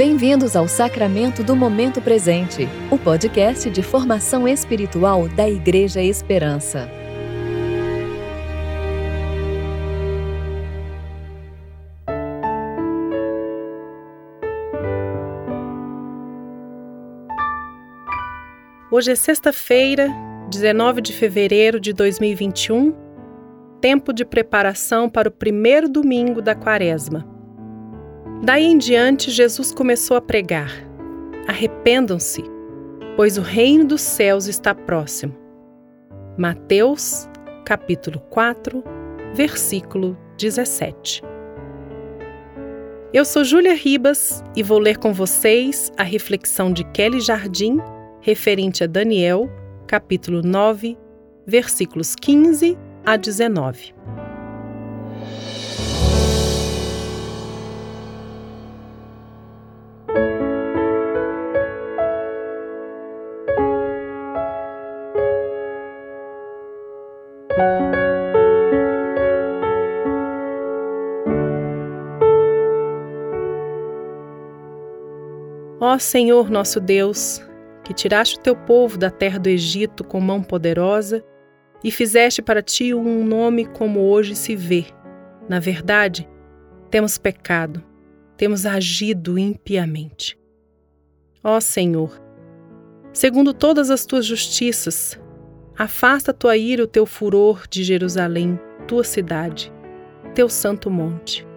Bem-vindos ao Sacramento do Momento Presente, o podcast de formação espiritual da Igreja Esperança. Hoje é sexta-feira, 19 de fevereiro de 2021, tempo de preparação para o primeiro domingo da quaresma. Daí em diante, Jesus começou a pregar: Arrependam-se, pois o reino dos céus está próximo. Mateus, capítulo 4, versículo 17. Eu sou Júlia Ribas e vou ler com vocês a reflexão de Kelly Jardim referente a Daniel, capítulo 9, versículos 15 a 19. Ó Senhor nosso Deus, que tiraste o teu povo da terra do Egito com mão poderosa e fizeste para ti um nome como hoje se vê. Na verdade, temos pecado, temos agido impiamente. Ó Senhor, segundo todas as tuas justiças, afasta a tua ira o teu furor de Jerusalém, tua cidade, teu santo monte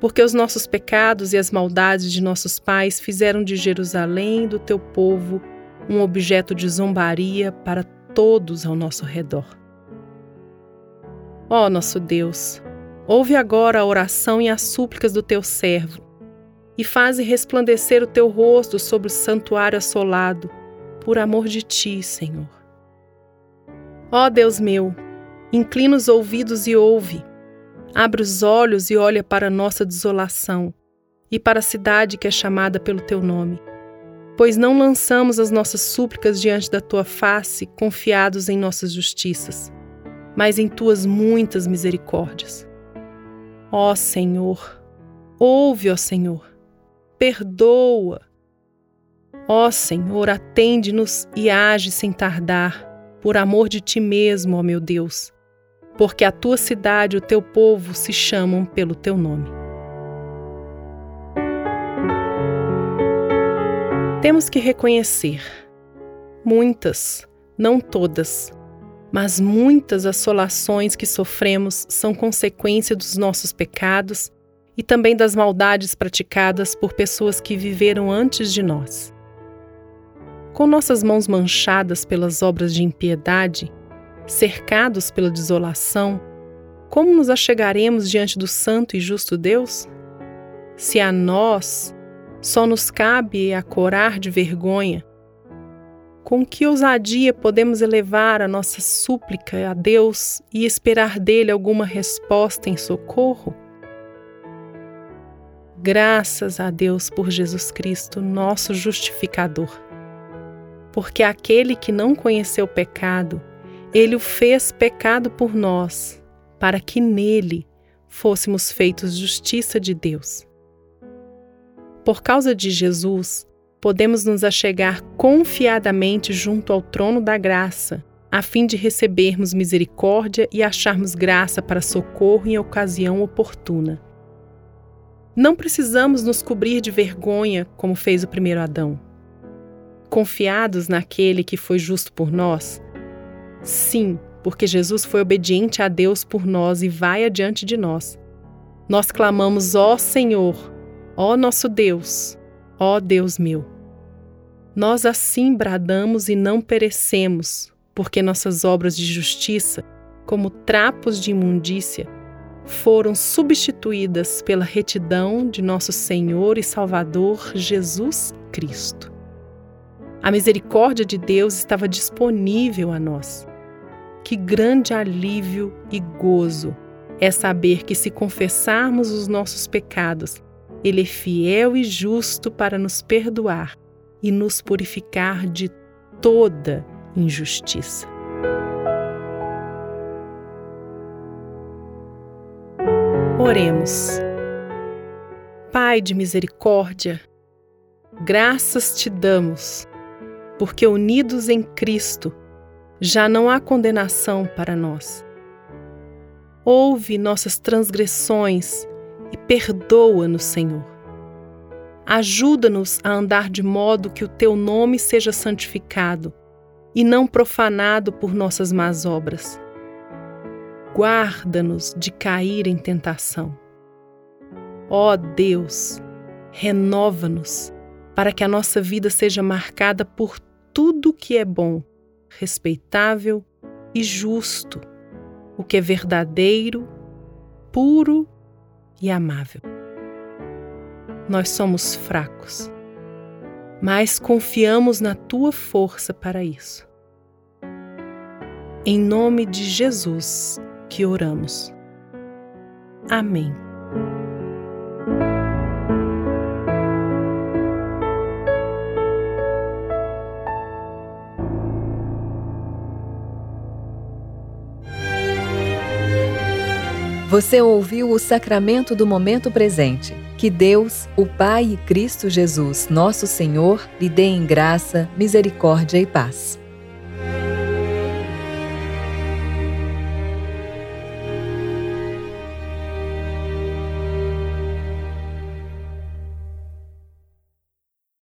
porque os nossos pecados e as maldades de nossos pais fizeram de Jerusalém, do teu povo, um objeto de zombaria para todos ao nosso redor. Ó nosso Deus, ouve agora a oração e as súplicas do teu servo, e faze resplandecer o teu rosto sobre o santuário assolado, por amor de ti, Senhor. Ó Deus meu, inclina os ouvidos e ouve Abre os olhos e olha para a nossa desolação e para a cidade que é chamada pelo teu nome. Pois não lançamos as nossas súplicas diante da tua face, confiados em nossas justiças, mas em tuas muitas misericórdias. Ó Senhor, ouve, ó Senhor, perdoa. Ó Senhor, atende-nos e age sem tardar, por amor de ti mesmo, ó meu Deus porque a tua cidade e o teu povo se chamam pelo teu nome. Temos que reconhecer muitas, não todas, mas muitas assolações que sofremos são consequência dos nossos pecados e também das maldades praticadas por pessoas que viveram antes de nós. Com nossas mãos manchadas pelas obras de impiedade, cercados pela desolação, como nos achegaremos diante do Santo e Justo Deus? Se a nós só nos cabe a corar de vergonha, com que ousadia podemos elevar a nossa súplica a Deus e esperar dele alguma resposta em socorro? Graças a Deus por Jesus Cristo, nosso justificador. Porque aquele que não conheceu pecado, ele o fez pecado por nós, para que nele fôssemos feitos justiça de Deus. Por causa de Jesus, podemos nos achegar confiadamente junto ao trono da graça, a fim de recebermos misericórdia e acharmos graça para socorro em ocasião oportuna. Não precisamos nos cobrir de vergonha, como fez o primeiro Adão. Confiados naquele que foi justo por nós, Sim, porque Jesus foi obediente a Deus por nós e vai adiante de nós. Nós clamamos: Ó Senhor, ó nosso Deus, ó Deus meu. Nós assim bradamos e não perecemos, porque nossas obras de justiça, como trapos de imundícia, foram substituídas pela retidão de nosso Senhor e Salvador Jesus Cristo. A misericórdia de Deus estava disponível a nós. Que grande alívio e gozo é saber que, se confessarmos os nossos pecados, Ele é fiel e justo para nos perdoar e nos purificar de toda injustiça. Oremos. Pai de misericórdia, Graças te damos, porque unidos em Cristo, já não há condenação para nós. Ouve nossas transgressões e perdoa-nos, Senhor. Ajuda-nos a andar de modo que o teu nome seja santificado e não profanado por nossas más obras. Guarda-nos de cair em tentação. Ó Deus, renova-nos para que a nossa vida seja marcada por tudo que é bom, respeitável e justo, o que é verdadeiro, puro e amável. Nós somos fracos, mas confiamos na tua força para isso. Em nome de Jesus que oramos. Amém. Você ouviu o sacramento do momento presente. Que Deus, o Pai e Cristo Jesus, nosso Senhor, lhe dê em graça, misericórdia e paz.